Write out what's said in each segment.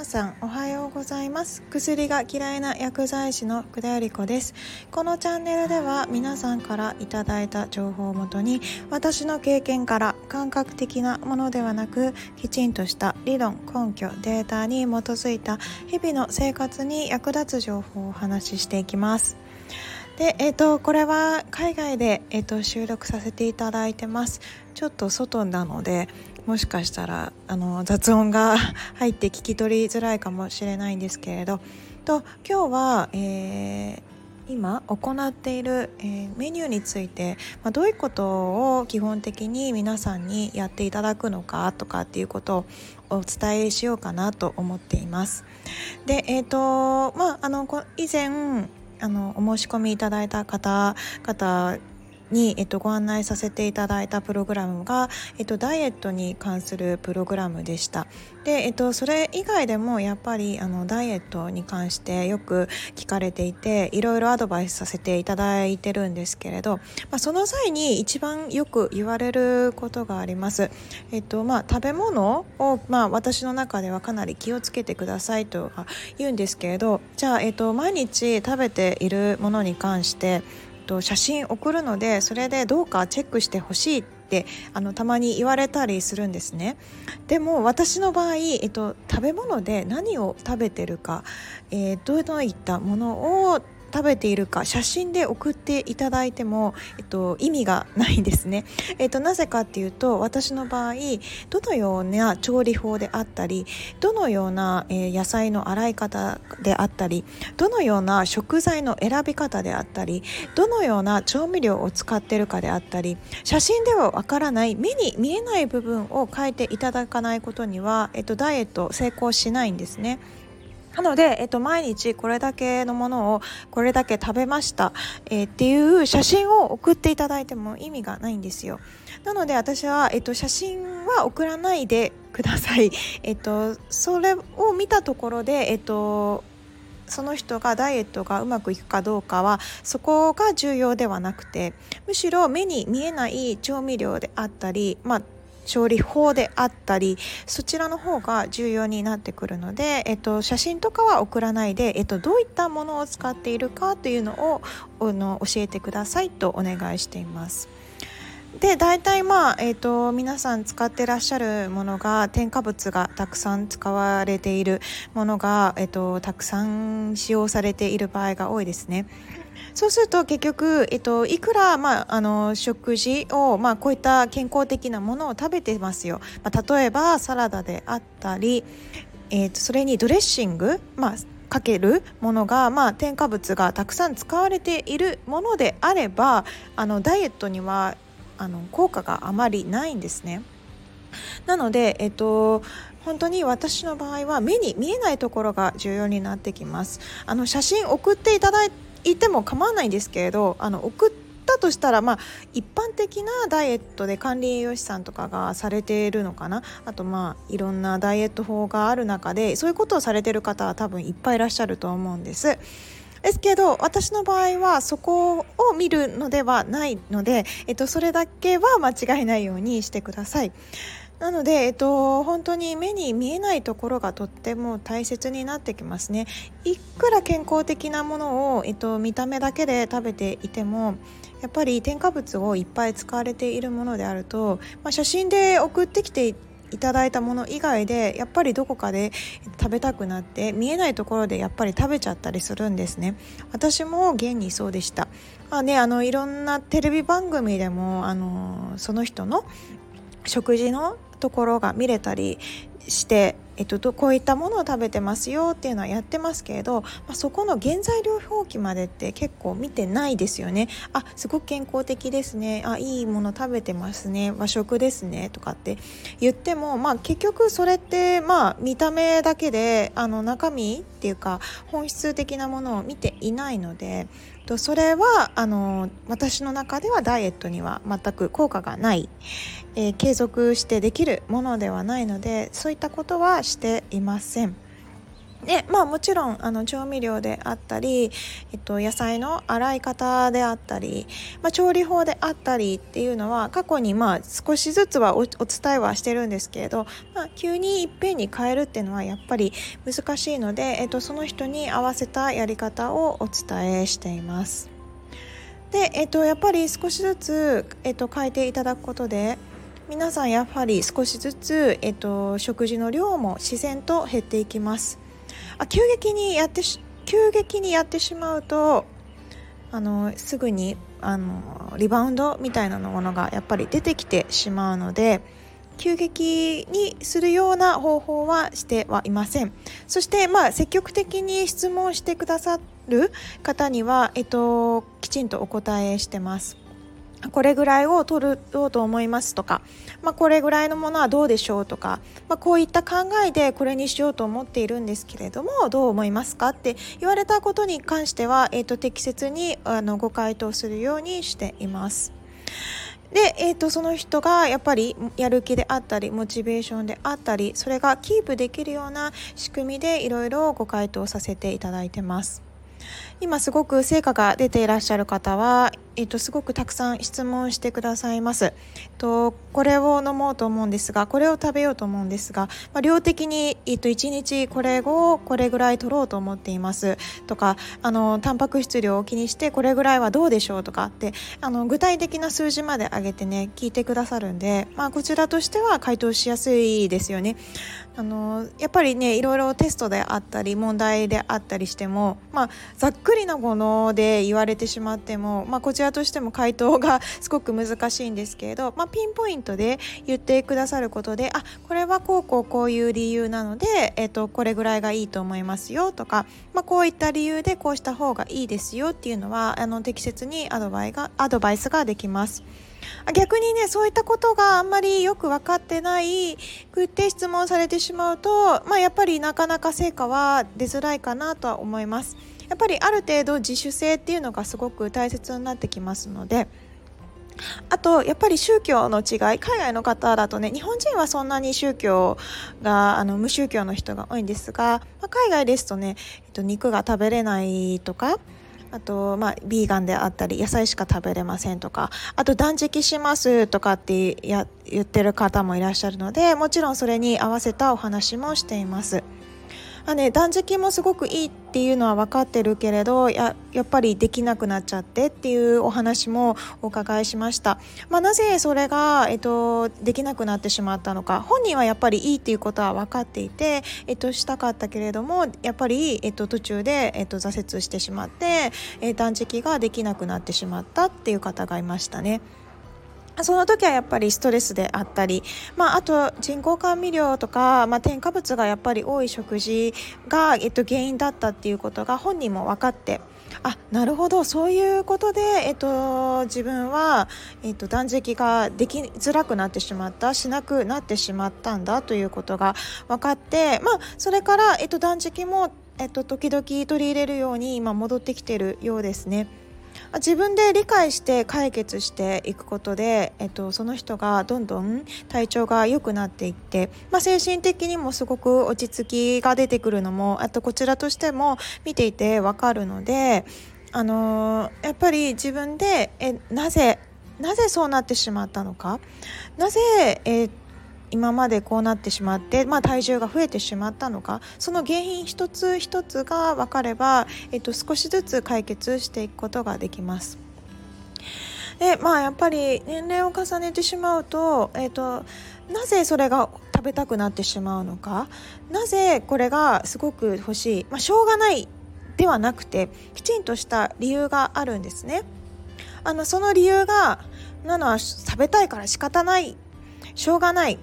皆さんおはようございます。薬が嫌いな薬剤師の福田由里子です。このチャンネルでは皆さんからいただいた情報をもとに私の経験から感覚的なものではなくきちんとした理論根拠データに基づいた日々の生活に役立つ情報をお話ししていきます。で、えーと、これは海外で、えーと収録させていただいてます。ちょっと外なのでもしかしたらあの雑音が入って聞き取りづらいかもしれないんですけれどと今日は、えー、今行っている、えー、メニューについて、まあ、どういうことを基本的に皆さんにやっていただくのかとかっていうことをお伝えしようかなと思っています。で、えーとまあ、あの以前あのお申し込みいただいた方々に、えっと、ご案内させていただいたプログラムが、えっと、ダイエットに関するプログラムでした。で、えっと、それ以外でもやっぱりあのダイエットに関してよく聞かれていていろいろアドバイスさせていただいてるんですけれど、まあ、その際に一番よく言われることがあります。えっとまあ、食べ物を、まあ、私の中ではかなり気をつけてくださいと言うんですけれどじゃあ、えっと、毎日食べているものに関してと、写真送るのでそれでどうかチェックしてほしいってあのたまに言われたりするんですね。でも私の場合、えっと、食べ物で何を食べてるか、えー、どういったものを食べているか写真で送っていただいても、えっと、意味がないんですね、えっと、なぜかっていうと私の場合どのような調理法であったりどのような、えー、野菜の洗い方であったりどのような食材の選び方であったりどのような調味料を使ってるかであったり写真ではわからない目に見えない部分を書いていただかないことには、えっと、ダイエット成功しないんですね。なので、えっと、毎日これだけのものをこれだけ食べました、えー、っていう写真を送っていただいても意味がないんですよ。なので私は、えっと、写真は送らないでください。えっと、それを見たところで、えっと、その人がダイエットがうまくいくかどうかはそこが重要ではなくてむしろ目に見えない調味料であったり、まあ、調理法であったりそちらの方が重要になってくるので、えっと、写真とかは送らないで、えっと、どういったものを使っているかというのをあの教えてくださいとお願いしています。で大体まあ、えーと、皆さん使ってらっしゃるものが添加物がたくさん使われているものが、えーとたくさん使用されている場合が多いですね。そうすると結局、えっと、いくら、まあ、あの食事を、まあ、こういった健康的なものを食べてますよ、まあ、例えばサラダであったり、えっと、それにドレッシング、まあ、かけるものが、まあ、添加物がたくさん使われているものであればあのダイエットにはあの効果があまりないんですね。なので、えっと、本当に私の場合は目に見えないところが重要になってきます。あの写真送っていただいいても構わないんですけれどあの送ったとしたら、まあ、一般的なダイエットで管理栄養士さんとかがされているのかなあとまあいろんなダイエット法がある中でそういうことをされてる方は多分いっぱいいらっしゃると思うんです。ですけど私の場合はそこを見るのではないので、えっと、それだけは間違いないようにしてください。なので、えっと、本当に目に見えないところがとっても大切になってきますね。いくら健康的なものを、えっと、見た目だけで食べていてもやっぱり添加物をいっぱい使われているものであると、まあ、写真で送ってきていただいたもの以外でやっぱりどこかで食べたくなって見えないところでやっぱり食べちゃったりするんですね私も現にそうでしたまあねあのいろんなテレビ番組でもあのその人の食事のところが見れたりして、えっと、こういったものを食べてますよっていうのはやってますけれど、まあ、そこの原材料表記までって結構見てないですよね。あすごく健康的ですね。あいいもの食べてますね。和食ですねとかって言っても、まあ、結局それってまあ見た目だけであの中身っていうか本質的なものを見ていないのでとそれはあの私の中ではダイエットには全く効果がない。えー、継続してできるものではないのでそういったことはしていません。でまあ、もちろんあの調味料であったり、えっと、野菜の洗い方であったり、まあ、調理法であったりっていうのは過去にまあ少しずつはお伝えはしてるんですけれど、まあ、急にいっぺんに変えるっていうのはやっぱり難しいので、えっと、その人に合わせたやり方をお伝えしています。で、えっと、やっぱり少しずつ、えっと、変えていただくことで皆さんやっぱり少しずつ、えっと、食事の量も自然と減っていきます。あ急激にやって急激にやってしまうとあのすぐにあのリバウンドみたいなものがやっぱり出てきてしまうので急激にするような方法はしてはいません。そしてまあ積極的に質問してくださる方には、えっと、きちんとお答えしてます。これぐらいを取ろうと思いますとか、まあ、これぐらいのものはどうでしょうとか、まあ、こういった考えでこれにしようと思っているんですけれどもどう思いますかって言われたことに関しては、えー、と適切にあのご回答するようにしています。で、えー、とその人がやっぱりやる気であったりモチベーションであったりそれがキープできるような仕組みでいろいろご回答させていただいてます。今すごく成果が出ていらっしゃる方はえっと、すごくたくさん質問してくださいます。えっとこれを飲もうと思うんですがこれを食べようと思うんですが、まあ、量的に、えっと、1日これをこれぐらい取ろうと思っていますとかあのタンパク質量を気にしてこれぐらいはどうでしょうとかってあの具体的な数字まで上げてね聞いてくださるんで、まあ、こちらとしては回答しやすいですよね。あのやっぱりねいろいろテストであったり問題であったりしても、まあ、ざっくりなもので言われてしまっても、まあ、こちらとしても回答がすごく難しいんですけれど、まあ、ピンポイントで言ってくださることであこれはこうこうこういう理由なので、えっと、これぐらいがいいと思いますよとか、まあ、こういった理由でこうした方がいいですよっていうのはあの適切にアドバイがアドバイスができます。逆にねそういったことがあんまりよく分かってないくって質問されてしまうと、まあ、やっぱりなかなか成果は出づらいかなとは思います。やっぱりある程度自主性っていうのがすごく大切になってきますので。あとやっぱり宗教の違い海外の方だとね日本人はそんなに宗教があの無宗教の人が多いんですが、まあ、海外ですとね、えっと、肉が食べれないとかあと、まあ、ビーガンであったり野菜しか食べれませんとかあと断食しますとかってや言ってる方もいらっしゃるのでもちろんそれに合わせたお話もしています。まあね、断食もすごくいいっていうのは分かってるけれどややっぱりできなくなっちゃってっていうお話もお伺いしました、まあ、なぜそれが、えっと、できなくなってしまったのか本人はやっぱりいいっていうことは分かっていて、えっと、したかったけれどもやっぱり、えっと、途中で、えっと、挫折してしまって、え断食ができなくなってしまったっていう方がいましたね。その時はやっぱりストレスであったり、まあ、あと人工甘味料とか、まあ、添加物がやっぱり多い食事が、えっと、原因だったっていうことが本人も分かってあなるほどそういうことで、えっと、自分は、えっと、断食ができづらくなってしまったしなくなってしまったんだということが分かって、まあ、それから、えっと、断食も、えっと、時々取り入れるように今戻ってきてるようですね。自分で理解して解決していくことで、えっと、その人がどんどん体調が良くなっていって、まあ、精神的にもすごく落ち着きが出てくるのもあとこちらとしても見ていて分かるので、あのー、やっぱり自分でえなぜなぜそうなってしまったのか？なぜ、えー今までこうなってしまって、まあ、体重が増えてしまったのかその原因一つ一つが分かれば、えっと、少しずつ解決していくことができます。でまあやっぱり年齢を重ねてしまうと,、えっとなぜそれが食べたくなってしまうのかなぜこれがすごく欲しい、まあ、しょうがないではなくてきちんとした理由があるんですね。あのその理由がなのは食べたいから仕方ないしょうがない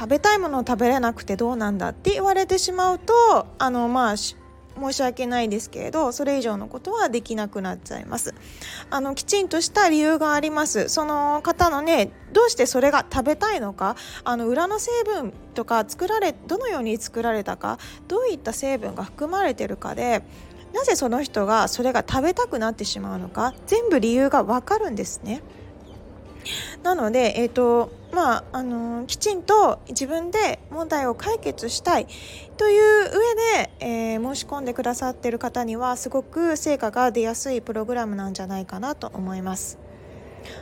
食べたいものを食べれなくてどうなんだって言われてしまうとあのまあ申し訳ないですけれどそれ以上のことはできなくなっちゃいますあのきちんとした理由がありますその方のねどうしてそれが食べたいのかあの裏の成分とか作られどのように作られたかどういった成分が含まれてるかでなぜその人がそれが食べたくなってしまうのか全部理由がわかるんですね。なので、えーとまああのきちんと自分で問題を解決したいという上で、えー、申し込んでくださっている方にはすごく成果が出やすいプログラムなんじゃないかなと思います。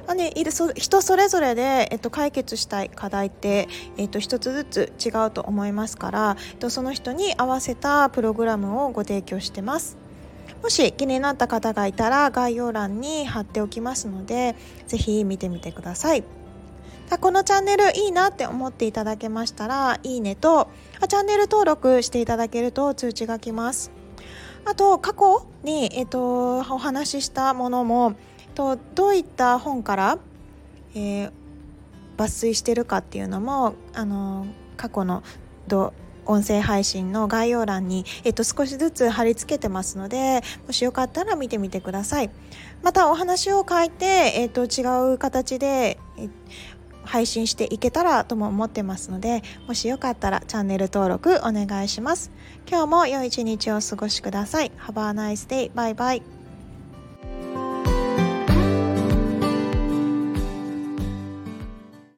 あね、人それぞれで、えっと、解決したい課題って、えっと、一つずつ違うと思いますから、えっと、その人に合わせたプログラムをご提供してます。もし気になった方がいたら概要欄に貼っておきますのでぜひ見てみてください。このチャンネルいいなって思っていただけましたらいいねとチャンネル登録していただけると通知が来ます。あと過去に、えっと、お話ししたものもどういった本から、えー、抜粋してるかっていうのもあの過去の音声配信の概要欄に、えっと、少しずつ貼り付けてますのでもしよかったら見てみてください。またお話を書いて、えっと、違う形で、配信していけたらとも思ってますのでもしよかったらチャンネル登録お願いします。今日も良い一日をお過ごしください。Have a nice day. バイバイ。